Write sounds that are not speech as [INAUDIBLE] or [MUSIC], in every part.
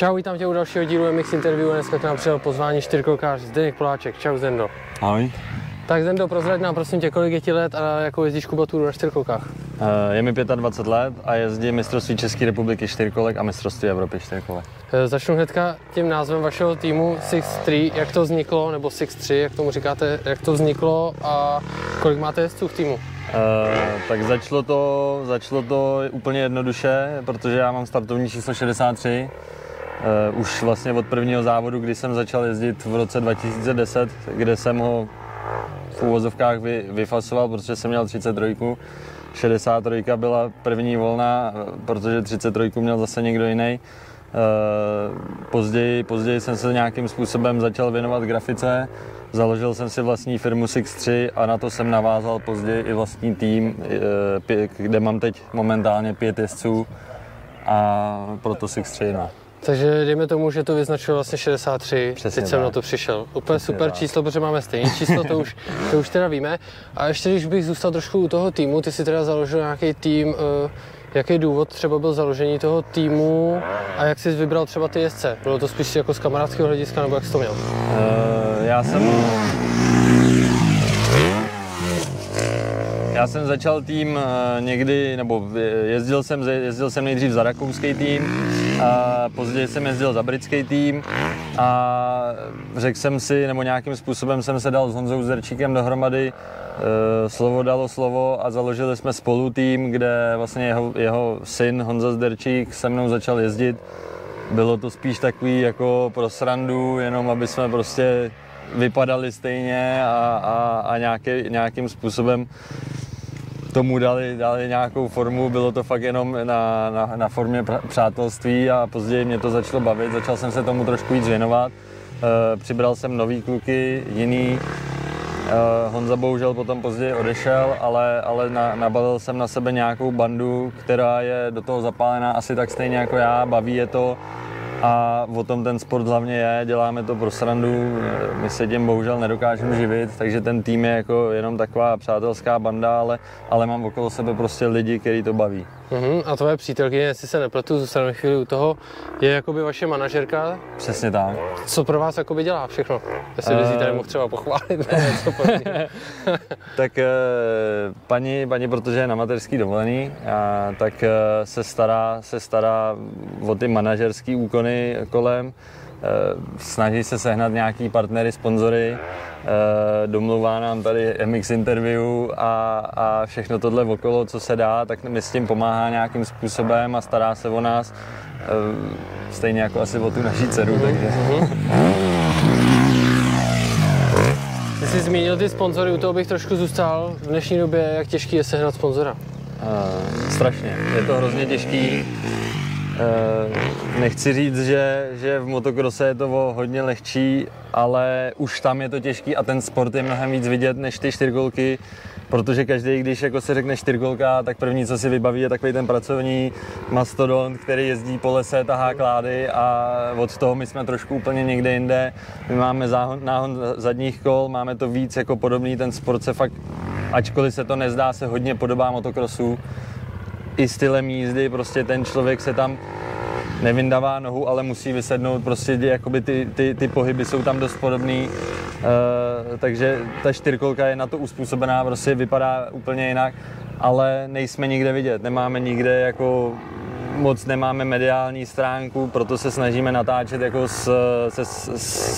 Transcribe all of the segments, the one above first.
Čau, vítám tě u dalšího dílu MX Interview. Dneska k nám přijel pozvání čtyřkolkář Zdeněk Poláček. Čau Zendo. Ahoj. Tak Zendo, prozrať nám prosím tě, kolik je ti let a jako jezdíš kubaturu na čtyřkolkách? Eh, Je mi 25 let a jezdím mistrovství České republiky čtyřkolek a mistrovství Evropy čtyřkolek. Eh, Začnu hnedka tím názvem vašeho týmu Six 3 jak to vzniklo, nebo Six 3 jak tomu říkáte, jak to vzniklo a kolik máte jezdců v týmu? Eh, tak začalo to, začalo to úplně jednoduše, protože já mám startovní číslo 63. Eh, už vlastně od prvního závodu, kdy jsem začal jezdit v roce 2010, kde jsem ho v úvozovkách vy, vyfasoval, protože jsem měl 33. 63 byla první volna, eh, protože 33 měl zase někdo jiný. Eh, Později, později jsem se nějakým způsobem začal věnovat grafice, založil jsem si vlastní firmu Six3 a na to jsem navázal později i vlastní tým, kde mám teď momentálně pět jezdců a proto Six3. No. Takže dejme tomu, že to vyznačuje vlastně 63, Přesně teď jsem na to přišel. Úplně Přesně super tak. číslo, protože máme stejné číslo, to už, to už teda víme. A ještě když bych zůstal trošku u toho týmu, ty si teda založil nějaký tým, eh, jaký důvod třeba byl založení toho týmu a jak jsi vybral třeba ty jezdce? Bylo to spíš jako z kamarádského hlediska, nebo jak jsi to měl? Eh, Já jsem... Já jsem začal tým eh, někdy, nebo jezdil jsem, jezdil jsem nejdřív za rakouský tým, a později jsem jezdil za britský tým a řekl jsem si, nebo nějakým způsobem jsem se dal s Honzou Zerčíkem dohromady, eh, slovo dalo slovo a založili jsme spolu tým, kde vlastně jeho, jeho syn Honza Zderčík se mnou začal jezdit. Bylo to spíš takový jako pro srandu, jenom aby jsme prostě vypadali stejně a, a, a nějaký, nějakým způsobem tomu dali, dali nějakou formu, bylo to fakt jenom na, na, na formě přátelství a později mě to začalo bavit, začal jsem se tomu trošku víc věnovat. E, přibral jsem nový kluky, jiný, Uh, Honza bohužel potom později odešel, ale, ale na, nabalil jsem na sebe nějakou bandu, která je do toho zapálená asi tak stejně jako já, baví je to a o tom ten sport hlavně je, děláme to pro srandu, my se tím bohužel nedokážeme živit, takže ten tým je jako jenom taková přátelská banda, ale, ale mám okolo sebe prostě lidi, který to baví. Mhm. A tvoje přítelkyně, jestli se nepletu, zůstaneme chvíli u toho, je jakoby vaše manažerka. Přesně tak. Co pro vás jakoby dělá všechno? Jestli bys jí tady Eh. mohl třeba pochválit. [LAUGHS] Tak eh, paní, paní, protože je na mateřský dovolený, a, tak eh, se stará, se stará o ty manažerské úkony kolem. Eh, Snaží se sehnat nějaký partnery, sponzory, eh, domluvá nám tady MX interview a, a všechno tohle okolo, co se dá, tak mi s tím pomáhá nějakým způsobem a stará se o nás. eh, Stejně jako asi o tu naší dceru, takže... Ty jsi zmínil ty sponzory, u toho bych trošku zůstal. V dnešní době, jak těžký je sehnat sponzora? Uh, strašně. Je to hrozně těžký. Uh, nechci říct, že, že v motokrose je to o hodně lehčí, ale už tam je to těžký a ten sport je mnohem víc vidět než ty čtyřkolky, protože každý, když jako se řekne čtyřkolka, tak první, co si vybaví, je takový ten pracovní mastodont, který jezdí po lese, tahá klády a od toho my jsme trošku úplně někde jinde. My máme záhon, náhon zadních kol, máme to víc jako podobný, ten sport se fakt, ačkoliv se to nezdá, se hodně podobá motokrosu, i stylem jízdy, prostě ten člověk se tam nevyndává nohu, ale musí vysednout, prostě jakoby ty, ty, ty pohyby jsou tam dost podobný, uh, takže ta čtyřkolka je na to uspůsobená, prostě vypadá úplně jinak, ale nejsme nikde vidět, nemáme nikde jako moc nemáme mediální stránku, proto se snažíme natáčet jako s, se, s,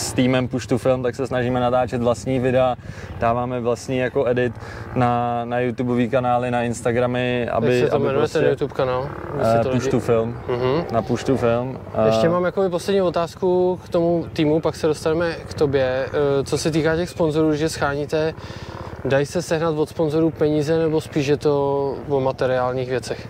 s týmem Push to Film, tak se snažíme natáčet vlastní videa, dáváme vlastní jako edit na, na YouTubeový kanály, na Instagramy, aby, Jak se to aby jmenuje prostě, ten YouTube kanál? Eh, to Push lidi- to Film, Mhm. na Push to Film. eh, Ještě mám jakoby poslední otázku k tomu týmu, pak se dostaneme k tobě. Eh, Co se týká těch sponzorů, že scháníte, dají se sehnat od sponzorů peníze nebo spíš je to o materiálních věcech?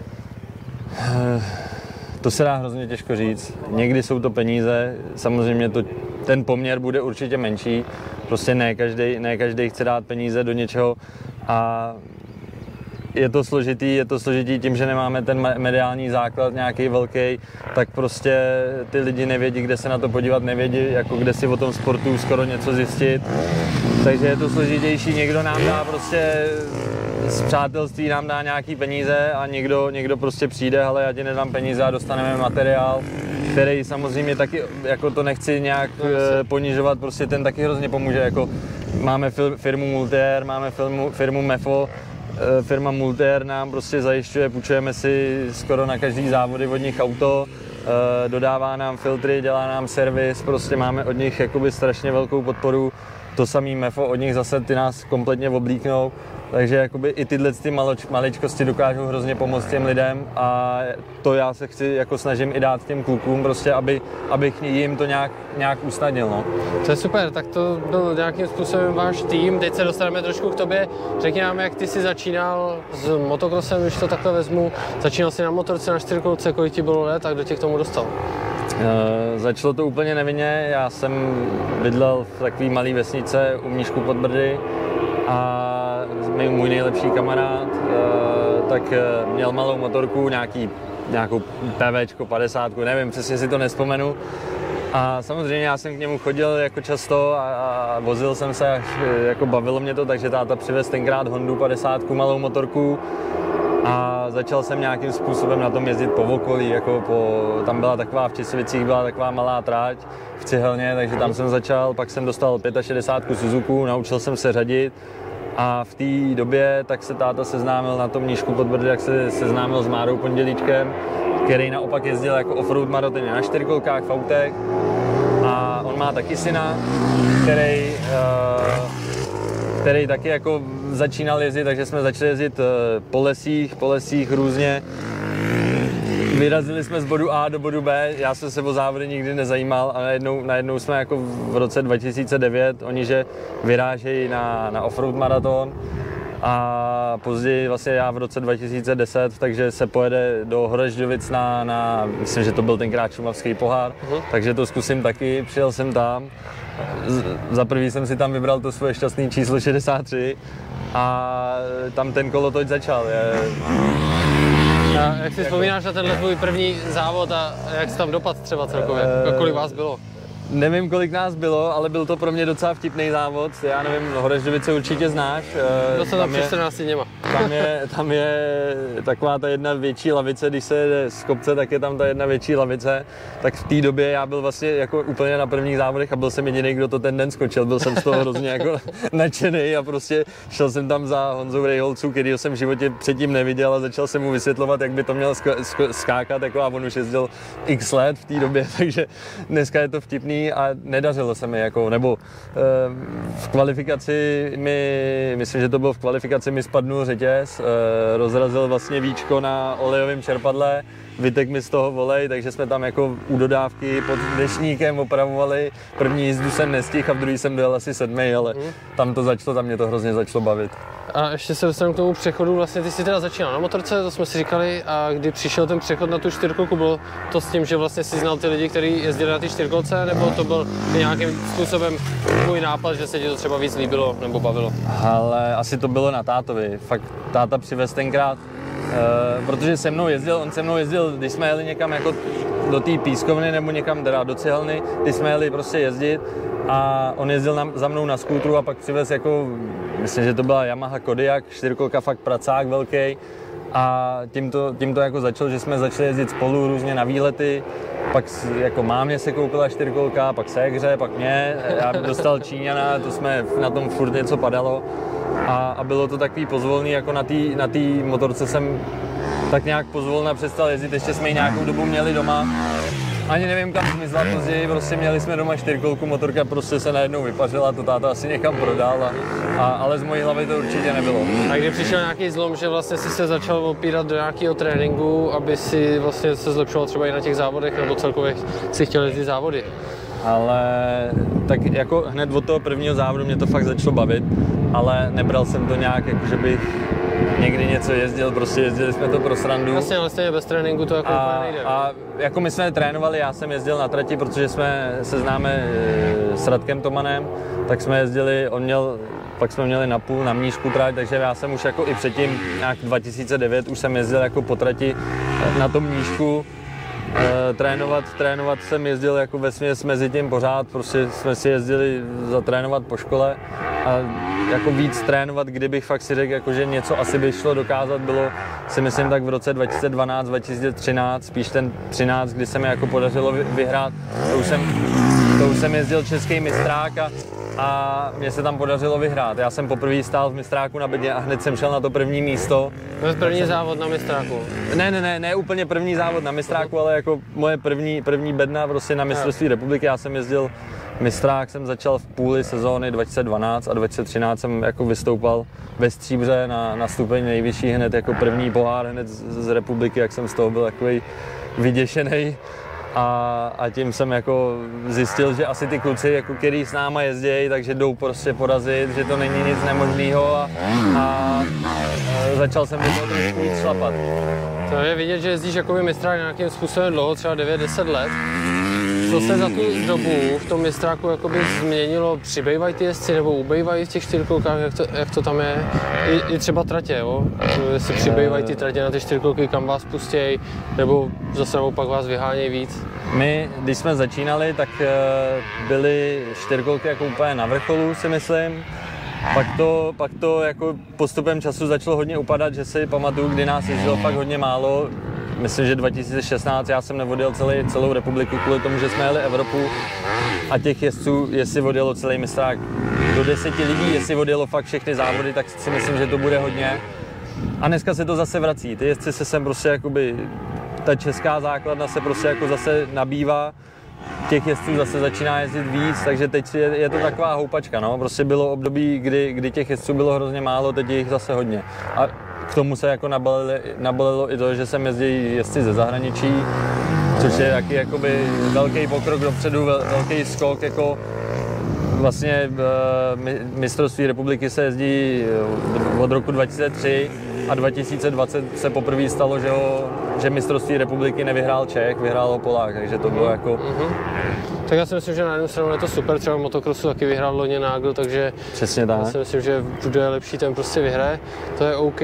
To se dá hrozně těžko říct. Někdy jsou to peníze, samozřejmě to, ten poměr bude určitě menší. Prostě ne každý, ne každý chce dát peníze do něčeho a je to složitý, je to složitý tím, že nemáme ten me- mediální základ nějaký velký, tak prostě ty lidi nevědí, kde se na to podívat, nevědí, jako kde si o tom sportu skoro něco zjistit. Takže je to složitější, někdo nám dá prostě z přátelství nám dá nějaký peníze a někdo, někdo prostě přijde, ale já ti nedám peníze a dostaneme materiál. který samozřejmě taky, jako to nechci nějak eh, ponižovat, prostě ten taky hrozně pomůže, jako máme fil- firmu Multier, máme firmu, firmu Mefo, eh, firma Multier nám prostě zajišťuje, půjčujeme si skoro na každý závody od nich auto, eh, dodává nám filtry, dělá nám servis, prostě máme od nich jakoby strašně velkou podporu, to samý Mefo od nich zase ty nás kompletně oblíknou, takže jakoby i tyhle ty maloč, maličkosti dokážou hrozně pomoct těm lidem a to já se chci jako snažím i dát těm klukům prostě, aby, abych jim to nějak, nějak usnadnil. No. To je super, tak to byl nějakým způsobem váš tým. Teď se dostaneme trošku k tobě. Řekni nám, jak ty jsi začínal s motokrosem, když to takhle vezmu. Začínal jsi na motorce, na čtyřkolce, kolik ti bylo let a kdo tě k tomu dostal? E, začalo to úplně nevinně, já jsem bydlel v takové malé vesnice u Mníšku pod Brdy a můj, můj nejlepší kamarád e, tak e, měl malou motorku, nějaký, nějakou PVčko 50, nevím, přesně si to nespomenu. A samozřejmě já jsem k němu chodil jako často a, a vozil jsem se, až e, jako bavilo mě to, takže táta přivez tenkrát Hondu 50, malou motorku a začal jsem nějakým způsobem na tom jezdit po okolí, jako po, tam byla taková v Česovicích byla taková malá tráť v Cihelně, takže tam jsem začal, pak jsem dostal 65 Suzuku, naučil jsem se řadit a v té době tak se táta seznámil na tom nížku pod Brdy, jak se seznámil s Márou Pondělíčkem, který naopak jezdil jako offroad maratony na čtyřkolkách v autech a on má taky syna, který uh, který taky jako začínal jezdit, takže jsme začali jezdit eh, po lesích, po lesích různě. Vyrazili jsme z bodu A do bodu B, já jsem se o závody nikdy nezajímal a najednou, najednou jsme jako v roce 2009, oni že vyrážejí na, na offroad maraton a později vlastně já v roce 2010, takže se pojede do Horežďovic na, na myslím, že to byl tenkrát šumavský pohár, uh-huh. takže to zkusím taky, přijel jsem tam. Z, za prvý jsem si tam vybral to svoje šťastné číslo 63 a tam ten kolotoč začal. Je, A jak si vzpomínáš na tenhle tvůj první závod a jak jsi tam dopad třeba celkově? Eh, Kolik vás bylo? Nevím, kolik nás bylo, ale byl to pro mě docela vtipný závod. Já nevím, Horežďovice určitě znáš. eh, Byl jsem tam před 14 dněma. Tam je, tam je taková ta jedna větší lavice, když se jede z kopce, tak je tam ta jedna větší lavice. Tak v té době já byl vlastně jako úplně na prvních závodech a byl jsem jediný, kdo to ten den skočil. Byl jsem z toho hrozně jako [LAUGHS] nadšený a prostě šel jsem tam za Honzou Rejholců, kterýho jsem v životě předtím neviděl a začal jsem mu vysvětlovat, jak by to měl sk- sk- skákat, jako a on už jezdil x let v té době, [LAUGHS] takže dneska je to vtipný a nedařilo se mi, jako, nebo eh, v kvalifikaci mi, myslím, že to bylo v kvalifikaci, mi spadnul řetěz, eh, rozrazil vlastně víčko na olejovém čerpadle, vytek mi z toho volej, takže jsme tam jako u dodávky pod dešníkem opravovali. První jízdu jsem nestihl a v druhý jsem dojel asi sedmý, ale tam to začalo, tam mě to hrozně začalo bavit. A ještě se dostanu k tomu přechodu, vlastně ty jsi teda začínal na motorce, to jsme si říkali, a kdy přišel ten přechod na tu čtyřkolku, bylo to s tím, že vlastně si znal ty lidi, kteří jezdili na ty čtyřkolce, nebo to byl nějakým způsobem tvůj nápad, že se ti to třeba víc líbilo nebo bavilo? Ale asi to bylo na tátovi. Fakt táta přivez tenkrát, uh, protože se mnou jezdil, on se mnou jezdil, když jsme jeli někam jako do té pískovny nebo někam teda do cihelny, když jsme jeli prostě jezdit a on jezdil na, za mnou na skútru a pak přivez jako, myslím, že to byla Yamaha Kodiaq, čtyřkolka fakt pracák velký a tím to, tím to jako začalo, že jsme začali jezdit spolu různě na výlety, pak jako mámě se koupila čtyřkolka, pak ségře, pak mě, já dostal Číňana, to jsme na tom furt něco padalo a, a bylo to takový pozvolný, jako na té na tý motorce jsem tak nějak pozvolna přestal jezdit, ještě jsme ji nějakou dobu měli doma. Ani nevím, kam zmizla později, prostě měli jsme doma čtyřkolku, motorka prostě se najednou vypařila, to táta asi někam prodal, a, a, ale z mojí hlavy to určitě nebylo. A kdy přišel nějaký zlom, že vlastně si se začal opírat do nějakého tréninku, aby si vlastně se zlepšoval třeba i na těch závodech, nebo celkově si chtěl jezdit závody? Ale tak jako hned od toho prvního závodu mě to fakt začalo bavit, ale nebral jsem to nějak, jako že bych někdy něco jezdil, prostě jezdili jsme to pro srandu. Vlastně, ale stejně bez tréninku to jako A, nejde. a jako my jsme trénovali, já jsem jezdil na trati, protože jsme se známe e, s Radkem Tomanem, tak jsme jezdili, on měl, pak jsme měli na půl, na mnížku trať, takže já jsem už jako i předtím, nějak 2009, už jsem jezdil jako po trati na tom mnížku, trénovat, trénovat jsem jezdil jako ve směs mezi tím pořád, prostě jsme si jezdili zatrénovat po škole a jako víc trénovat, kdybych fakt si řekl, jako, že něco asi by šlo dokázat, bylo si myslím tak v roce 2012, 2013, spíš ten 13, kdy se mi jako podařilo vyhrát, to už jsem, to už jsem jezdil český mistrák a, a mě se tam podařilo vyhrát. Já jsem poprvé stál v mistráku na bedně a hned jsem šel na to první místo. To první jsem... závod na mistráku? Ne, ne, ne, ne úplně první závod na mistráku, ale jako moje první, první bedna prostě na mistrovství republiky. Já jsem jezdil mistrák jsem začal v půli sezóny 2012 a 2013 jsem jako vystoupal ve Stříbře na, na stupeň nejvyšší hned jako první pohár hned z, z republiky, jak jsem z toho byl takový vyděšený. A, a tím jsem jako zjistil, že asi ty kluci, jako který s náma jezdí, takže jdou prostě porazit, že to není nic nemožného a, a, začal jsem do toho trošku víc šlapat. To je vidět, že jezdíš jako mistrák nějakým způsobem dlouho, třeba 9-10 let co se za tu dobu v tom mistráku jakoby změnilo? Přibývají ty jezdci nebo ubývají v těch čtyřkolkách, jak to, jak to tam je? I, I, třeba tratě, jo? Jestli přibývají ty tratě na ty čtyřkolky, kam vás pustějí, nebo zase naopak vás vyhánějí víc? My, když jsme začínali, tak eh, byly čtyřkolky jako úplně na vrcholu, si myslím. Pak to, pak to jako postupem času začalo hodně upadat, že si pamatuju, kdy nás jezdilo fakt hodně málo, myslím, že 2016 já jsem nevodil celý, celou republiku kvůli tomu, že jsme jeli Evropu a těch jezdců, jestli vodilo celý mistrák do deseti lidí, jestli vodilo fakt všechny závody, tak si myslím, že to bude hodně. A dneska se to zase vrací. Ty jezdci se sem prostě jakoby, ta česká základna se prostě jako zase nabývá, těch jezdců zase začíná jezdit víc, takže teď je, je to taková houpačka, no. Prostě bylo období, kdy, kdy těch jezdců bylo hrozně málo, teď je jich zase hodně. A k tomu se jako nabalili, nabalilo i to, že jsem jezdí jezdci ze zahraničí, což je taky jakoby velký pokrok dopředu, velký skok, jako vlastně eh, mistrovství republiky se jezdí eh, od roku 2003 a 2020 se poprvé stalo, že, ho, že mistrovství republiky nevyhrál Čech, vyhrál ho Polák, takže to bylo jako... Tak já si myslím, že na jednu stranu je to super, třeba motokrosu taky vyhrál loni Nagl, takže Přesně tak. já si myslím, že bude lepší, ten prostě vyhraje, to je OK.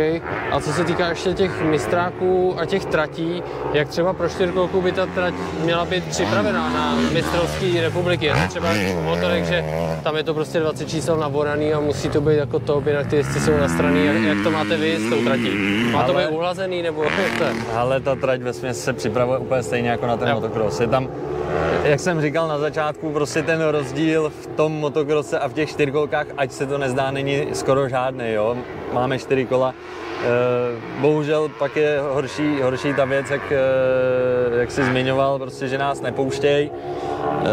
A co se týká ještě těch mistráků a těch tratí, jak třeba pro čtyřkolku by ta trať měla být připravená na mistrovské republiky, je to třeba motorek, že tam je to prostě 20 čísel naboraný a musí to být jako to, jinak ty jezdci jsou na straně, jak, jak, to máte vy s tou tratí? Má to být uhlazený nebo jak to je? Ale ta trať ve se připravuje úplně stejně jako na ten jo. motocross. Je tam jak jsem říkal na začátku, prostě ten rozdíl v tom motokrose a v těch čtyřkolkách, ať se to nezdá, není skoro žádný, jo. Máme čtyři kola. Eh, bohužel pak je horší, horší ta věc, jak, eh, jak jsi zmiňoval, prostě, že nás nepouštějí. Eh,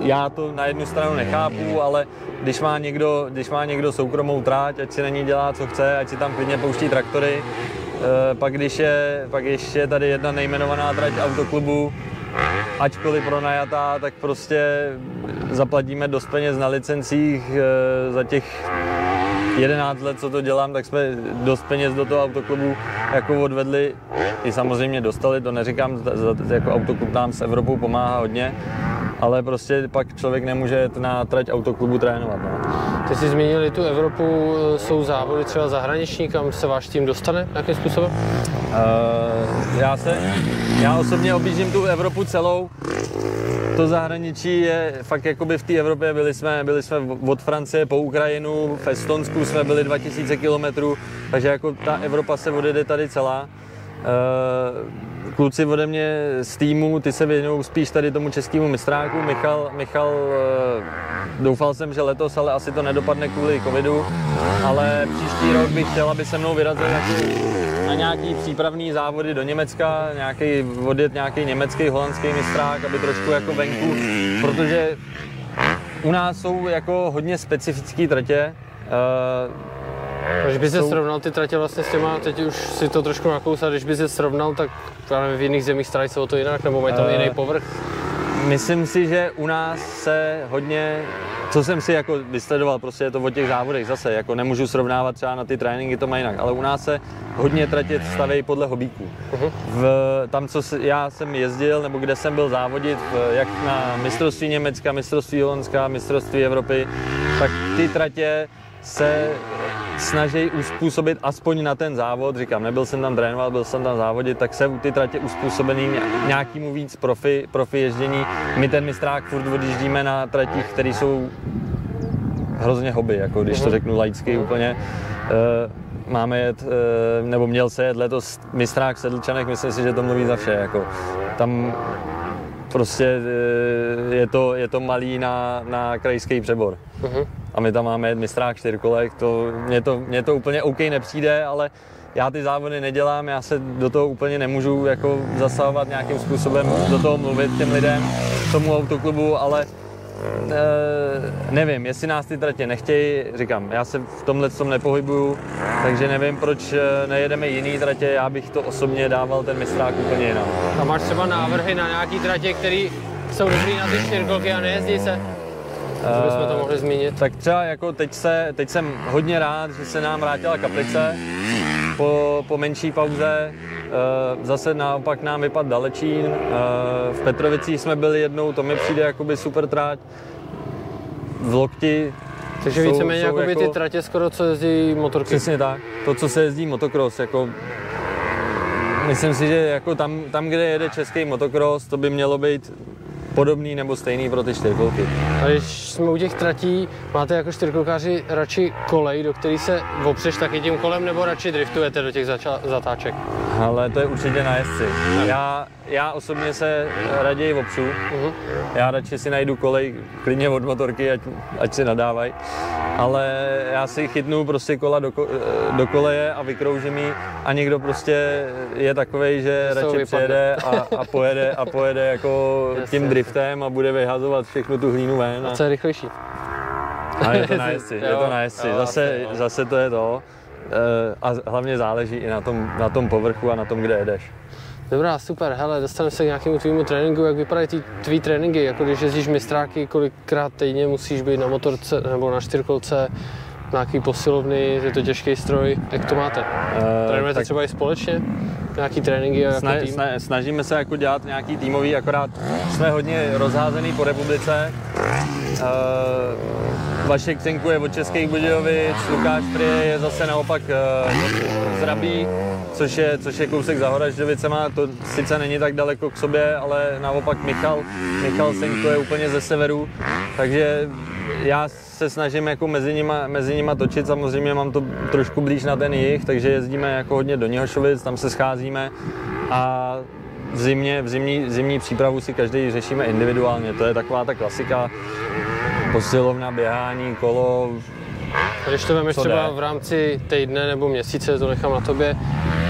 já to na jednu stranu nechápu, ale když má někdo, když má někdo soukromou tráť, ať si na ní dělá, co chce, ať si tam klidně pouští traktory, pak když je, pak když je tady jedna nejmenovaná trať autoklubu, ačkoliv pronajatá, tak prostě zaplatíme dost peněz na licencích eh, za těch 11 let, co to dělám, tak jsme dost peněz do toho autoklubu jako odvedli i samozřejmě dostali, to neříkám, jako autoklub nám s Evropou pomáhá hodně, ale prostě pak člověk nemůže na trať autoklubu trénovat. No. Ty jsi zmínili tu Evropu, eh, jsou závody třeba zahraniční, kam se váš tým dostane, jakým způsobem? Uh, já se, já osobně objíždím tu Evropu celou, to zahraničí je fakt jakoby v té Evropě, byli jsme, byli jsme od Francie po Ukrajinu, v Estonsku jsme byli 2000 km, takže jako ta Evropa se odjede tady celá. Eh, kluci ode mě z týmu, ty se věnují spíš tady tomu českému mistráku. Michal, Michal, eh, doufal jsem, že letos, ale asi to nedopadne kvůli covidu, ale příští rok bych chtěl, aby se mnou vyrazil jako na nějaký přípravný závody do Německa, nějaký, odjet nějaký německý, holandský mistrák, aby trošku jako venku, protože u nás jsou jako hodně specifické tratě, uh, když by se jsou... srovnal ty tratě vlastně s těma, teď už si to trošku nakousal, když by se srovnal, tak v jiných zemích starají se o to jinak, nebo mají tam uh, jiný povrch? Myslím si, že u nás se hodně, co jsem si jako vysledoval, prostě je to o těch závodech zase, jako nemůžu srovnávat třeba na ty tréninky, to má jinak, ale u nás se hodně tratě stavějí podle hobíků. Uh-huh. V, tam, co já jsem jezdil, nebo kde jsem byl závodit, v, jak na mistrovství Německa, mistrovství Holandska, mistrovství Evropy, tak ty tratě se snaží uspůsobit aspoň na ten závod, říkám, nebyl jsem tam trénovat, byl jsem tam závodit, tak se ty tratě uspůsobený nějakému víc profi, profi ježdění. My ten mistrák furt odjíždíme na tratích, které jsou hrozně hobby, jako když to mhm. řeknu laicky úplně. Uh, máme jet, eh, nebo měl se jet letos mistrák v Sedlčanech, myslím si, že to mluví za vše. Jako, tam prostě eh, je to, je to malý na, na krajský přebor. Uh-huh. A my tam máme mistrák čtyřkolek, to, mně, to, mně to úplně OK nepřijde, ale já ty závody nedělám, já se do toho úplně nemůžu jako zasahovat nějakým způsobem, do toho mluvit těm lidem, tomu autoklubu, ale nevím, jestli nás ty tratě nechtějí, říkám, já se v tomhle tom nepohybuju, takže nevím, proč eh, nejedeme jiný tratě, já bych to osobně dával ten mistrák úplně jinak. A máš třeba návrhy na nějaký tratě, které jsou dobrý na ty čtyřkolky a nejezdí se? Co bychom to mohli zmínit? Tak třeba jako teď, se, teď jsem hodně rád, že se nám vrátila kaplice po, po menší pauze. Eh, zase naopak nám vypadl Dalečín. Eh, v Petrovicích jsme byli jednou, to mi přijde jakoby super tráť. V Lokti takže víceméně jako, jako ty tratě skoro, co jezdí motorky. Přesně tak. To, co se jezdí motocross, jako myslím si, že jako tam, tam, kde jede český motocross, to by mělo být podobný nebo stejný pro ty čtyřkolky. A když jsme u těch tratí, máte jako čtyřkolkáři radši kolej, do který se opřeš taky tím kolem, nebo radši driftujete do těch zača- zatáček? Ale to je určitě na jezdci. Já, já osobně se raději opřu. Uh-huh. Já radši si najdu kolej klidně od motorky, ať, ať si nadávají. Ale já si chytnu prostě kola do, do koleje a vykroužím ji a někdo prostě je takový, že radši přijede a, a, pojede, a pojede jako [LAUGHS] tím driftem a bude vyhazovat všechno tu hlínu ven. A, a co je rychlejší? A je to na [LAUGHS] jezdci, je to na jezdci. Zase, zase to je to. Eh, a hlavně záleží i na tom, na tom povrchu a na tom, kde jedeš. Dobrá, super, hele, dostaneme se k nějakému tvýmu tréninku, jak vypadají ty tvý tréninky, jako když jezdíš mistráky, kolikrát týdně musíš být na motorce nebo na čtyřkolce, nějaký posilovny, je to těžký stroj, jak to máte? Uh, Trénujete tak... třeba i společně? Nějaký tréninky jako sna, tým? Sna, snažíme se jako dělat nějaký týmový, akorát jsme hodně rozházený po republice. Uh, Vašek cinkuje od Českých Budějovic, Lukáš Prie je zase naopak uh, zrabí, což je, což je kousek za Horažďovicema, to sice není tak daleko k sobě, ale naopak Michal, Michal cinkuje úplně ze severu, takže já se snažím jako mezi nima, mezi nima točit, samozřejmě mám to trošku blíž na ten jich, takže jezdíme jako hodně do Něhošovic, tam se scházíme. A v zimě, v zimní, zimní přípravu si každý řešíme individuálně, to je taková ta klasika, posilovna, běhání, kolo. Když to vemeš třeba v rámci týdne nebo měsíce, to nechám na tobě,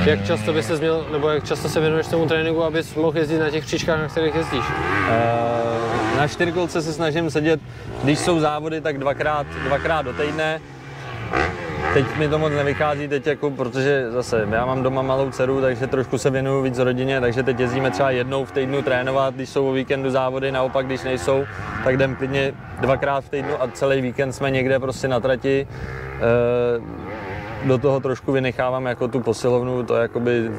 jak často by se měl, nebo jak často se věnuješ tomu tréninku, abys mohl jezdit na těch příčkách, na kterých jezdíš? Uh, na čtyřkolce se snažím sedět, když jsou závody, tak dvakrát, dvakrát do týdne. Teď mi to moc nevychází, teď jako, protože zase já mám doma malou dceru, takže trošku se věnuju víc rodině, takže teď jezdíme třeba jednou v týdnu trénovat, když jsou o víkendu závody, naopak když nejsou, tak jdem klidně dvakrát v týdnu a celý víkend jsme někde prostě na trati. E, do toho trošku vynechávám jako tu posilovnu, to je jakoby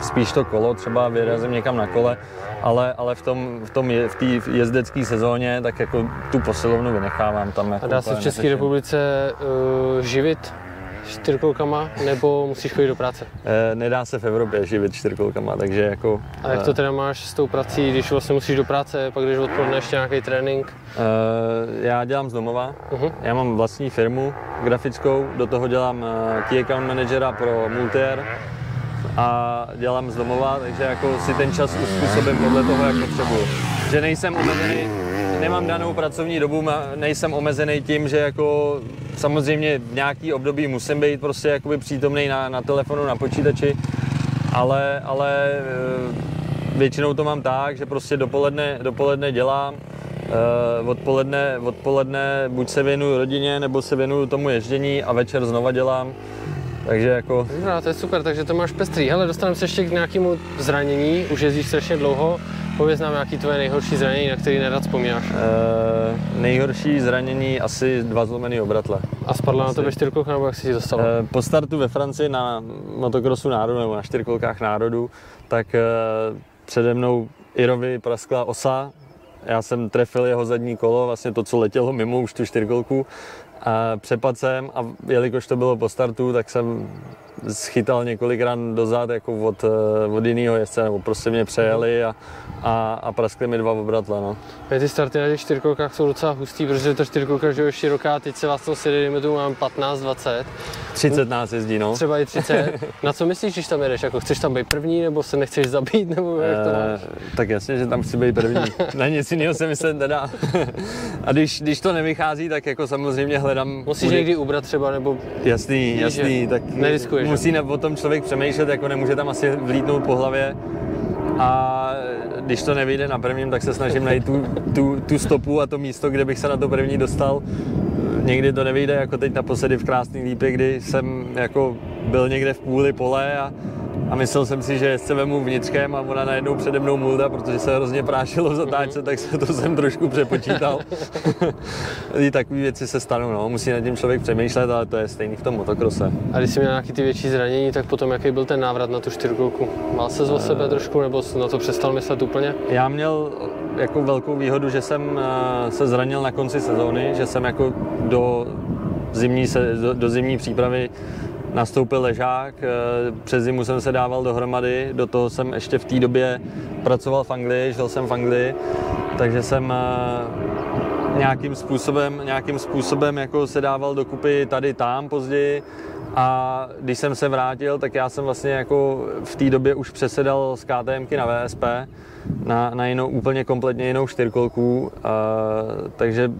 spíš to kolo, třeba vyrazím někam na kole, ale, ale v tom, v tom je, v té jezdecké sezóně tak jako tu posilovnu vynechávám tam. Jako a dá se v České republice uh, živit čtyřkolkama, nebo musíš chodit do práce? E, nedá se v Evropě živit čtyřkolkama, takže jako... A jak to teda máš s tou prací, když vlastně musíš do práce, pak když odpoledne ještě nějaký trénink? E, já dělám z domova, uh-huh. já mám vlastní firmu grafickou, do toho dělám key account managera pro Multier, a dělám z domova, takže jako si ten čas uspůsobím podle toho, jak potřebuju. Že nejsem omezený, nemám danou pracovní dobu, nejsem omezený tím, že jako samozřejmě v nějaký období musím být prostě jakoby přítomný na, na telefonu, na počítači, ale, ale eh, většinou to mám tak, že prostě dopoledne, dopoledne dělám, Uh, odpoledne, odpoledne buď se věnuju rodině, nebo se věnuju tomu ježdění a večer znova dělám. Takže jako... No, to je super, takže to máš pestrý. Hele, dostaneme se ještě k nějakému zranění, už jezdíš strašně dlouho. Pověz nám, jaký tvoje nejhorší zranění, na který nerad vzpomínáš. Uh, nejhorší zranění asi dva zlomený obratle. A spadla asi. na tebe čtyřkolka, nebo jak jsi si dostala? Uh, po startu ve Francii na motokrosu národu, nebo na čtyřkolkách národu, tak uh, přede mnou Irovi praskla osa, já jsem trefil jeho zadní kolo, vlastně to, co letělo mimo už tu čtyřkolku a přepad jsem a jelikož to bylo po startu, tak jsem schytal několikrát dozad jako od, eh, od jiného jezdce, nebo prostě mě přejeli a, a, a praskli mi dva obratle. No. Ty starty na těch čtyřkolkách jsou docela hustý, protože ta čtyřkolka že je široká, teď se vás to sjede, dejme tomu mám 15, 20. 30 nás jezdí, no. Třeba i 30. Na co myslíš, když tam jedeš? Jako chceš tam být první, nebo se nechceš zabít, nebo jak to máš? Eh, tak jasně, že tam chci být první. [LAUGHS] Na nic jiného se myslet nedá. [LAUGHS] a když, když to nevychází, tak jako samozřejmě hledám... Musíš někdy ubrat třeba, nebo Jasný, jasný, že tak neriskuješ, musí o tom člověk přemýšlet, jako nemůže tam asi vlítnout po hlavě. A když to nevyjde na prvním, tak se snažím najít tu, tu, tu stopu a to místo, kde bych se na to první dostal. Někdy to nevyjde, jako teď naposledy v Krásný lípě, kdy jsem jako byl někde v půli pole a, a myslel jsem si, že se vemu vnitřkem a ona najednou přede mnou mulda, protože se hrozně prášilo v zatáčce, tak se to jsem trošku přepočítal. [LAUGHS] I takové věci se stanou, no. musí nad tím člověk přemýšlet, ale to je stejný v tom motokrose. A když jsi měl nějaký ty větší zranění, tak potom jaký byl ten návrat na tu čtyřkolku? Mal se o sebe trošku, nebo na to přestal myslet úplně? Já měl jako velkou výhodu, že jsem eh, se zranil na konci sezóny, že jsem jako do zimní, se, do, do zimní přípravy nastoupil ležák, eh, přes zimu jsem se dával dohromady, do toho jsem ještě v té době pracoval v Anglii, žil jsem v Anglii, takže jsem eh, nějakým způsobem, nějakým způsobem jako se dával dokupy tady tam později. A když jsem se vrátil, tak já jsem vlastně jako v té době už přesedal z KTMky na VSP, na, na jinou, úplně kompletně jinou čtyřkolku, a, takže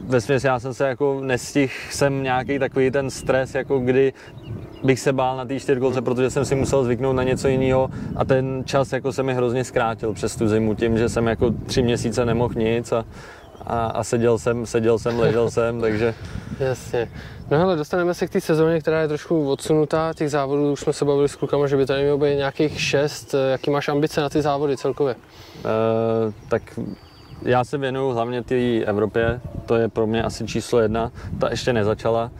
ve směs já jsem se jako nestihl jsem nějaký takový ten stres, jako kdy bych se bál na té čtyřkolce, protože jsem si musel zvyknout na něco jiného a ten čas jako se mi hrozně zkrátil přes tu zimu tím, že jsem jako tři měsíce nemohl nic a, a, a seděl jsem, seděl jsem, ležel [LAUGHS] jsem, takže Jasně. No hele, dostaneme se k té sezóně, která je trošku odsunutá. Těch závodů už jsme se bavili s klukama, že by tady mělo být nějakých šest. Jaký máš ambice na ty závody celkově? Uh, tak já se věnuju hlavně té Evropě, to je pro mě asi číslo jedna, ta ještě nezačala.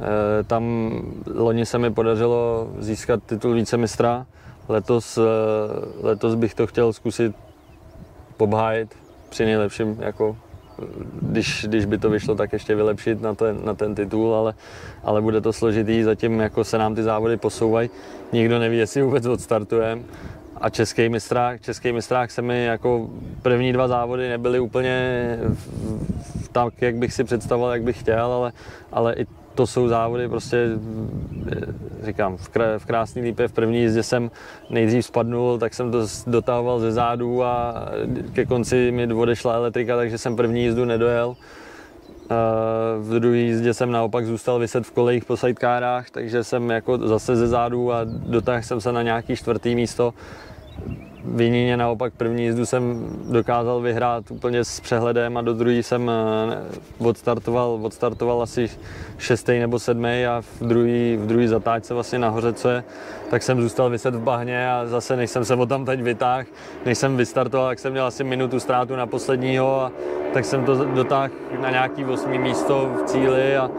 Uh, tam loni se mi podařilo získat titul vícemistra, letos, uh, letos bych to chtěl zkusit pobhájit při nejlepším, jako když, když by to vyšlo, tak ještě vylepšit na ten, na ten titul, ale, ale bude to složitý, zatím jako se nám ty závody posouvají, nikdo neví, jestli vůbec odstartujeme a český mistrák, český mistrák se mi jako první dva závody nebyly úplně tak, jak bych si představoval, jak bych chtěl, ale, ale i to jsou závody, prostě eh, říkám, v, krá, v krásný lípě v první jízdě jsem nejdřív spadnul, tak jsem to dotahoval ze zádů a ke konci mi odešla elektrika, takže jsem první jízdu nedojel. V druhé jízdě jsem naopak zůstal vyset v kolejích po sidekárách, takže jsem jako zase ze zádů a dotáhl jsem se na nějaký čtvrtý místo. V Jiníně naopak první jízdu jsem dokázal vyhrát úplně s přehledem a do druhé jsem eh, odstartoval, odstartoval asi šestý nebo sedmý a v druhé v druhý zatáčce vlastně nahoře, co je, tak jsem zůstal vyset v bahně a zase než jsem se o tam teď vytáhl, než jsem vystartoval, tak jsem měl asi minutu ztrátu na posledního a tak jsem to dotáhl na nějaký osmý místo v cíli a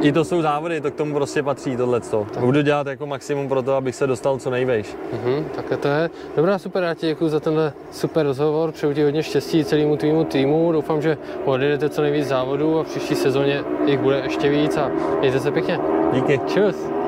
i to jsou závody, to k tomu prostě patří tohleto. Budu dělat jako maximum pro to, abych se dostal co nejvejš. Mhm, takhle to je. Dobrá, super, já ti děkuji za tenhle super rozhovor, přeju ti hodně štěstí celému tvýmu týmu, doufám, že odjedete co nejvíc závodů a v příští sezóně jich bude ještě víc a mějte se pěkně. Díky. Čus.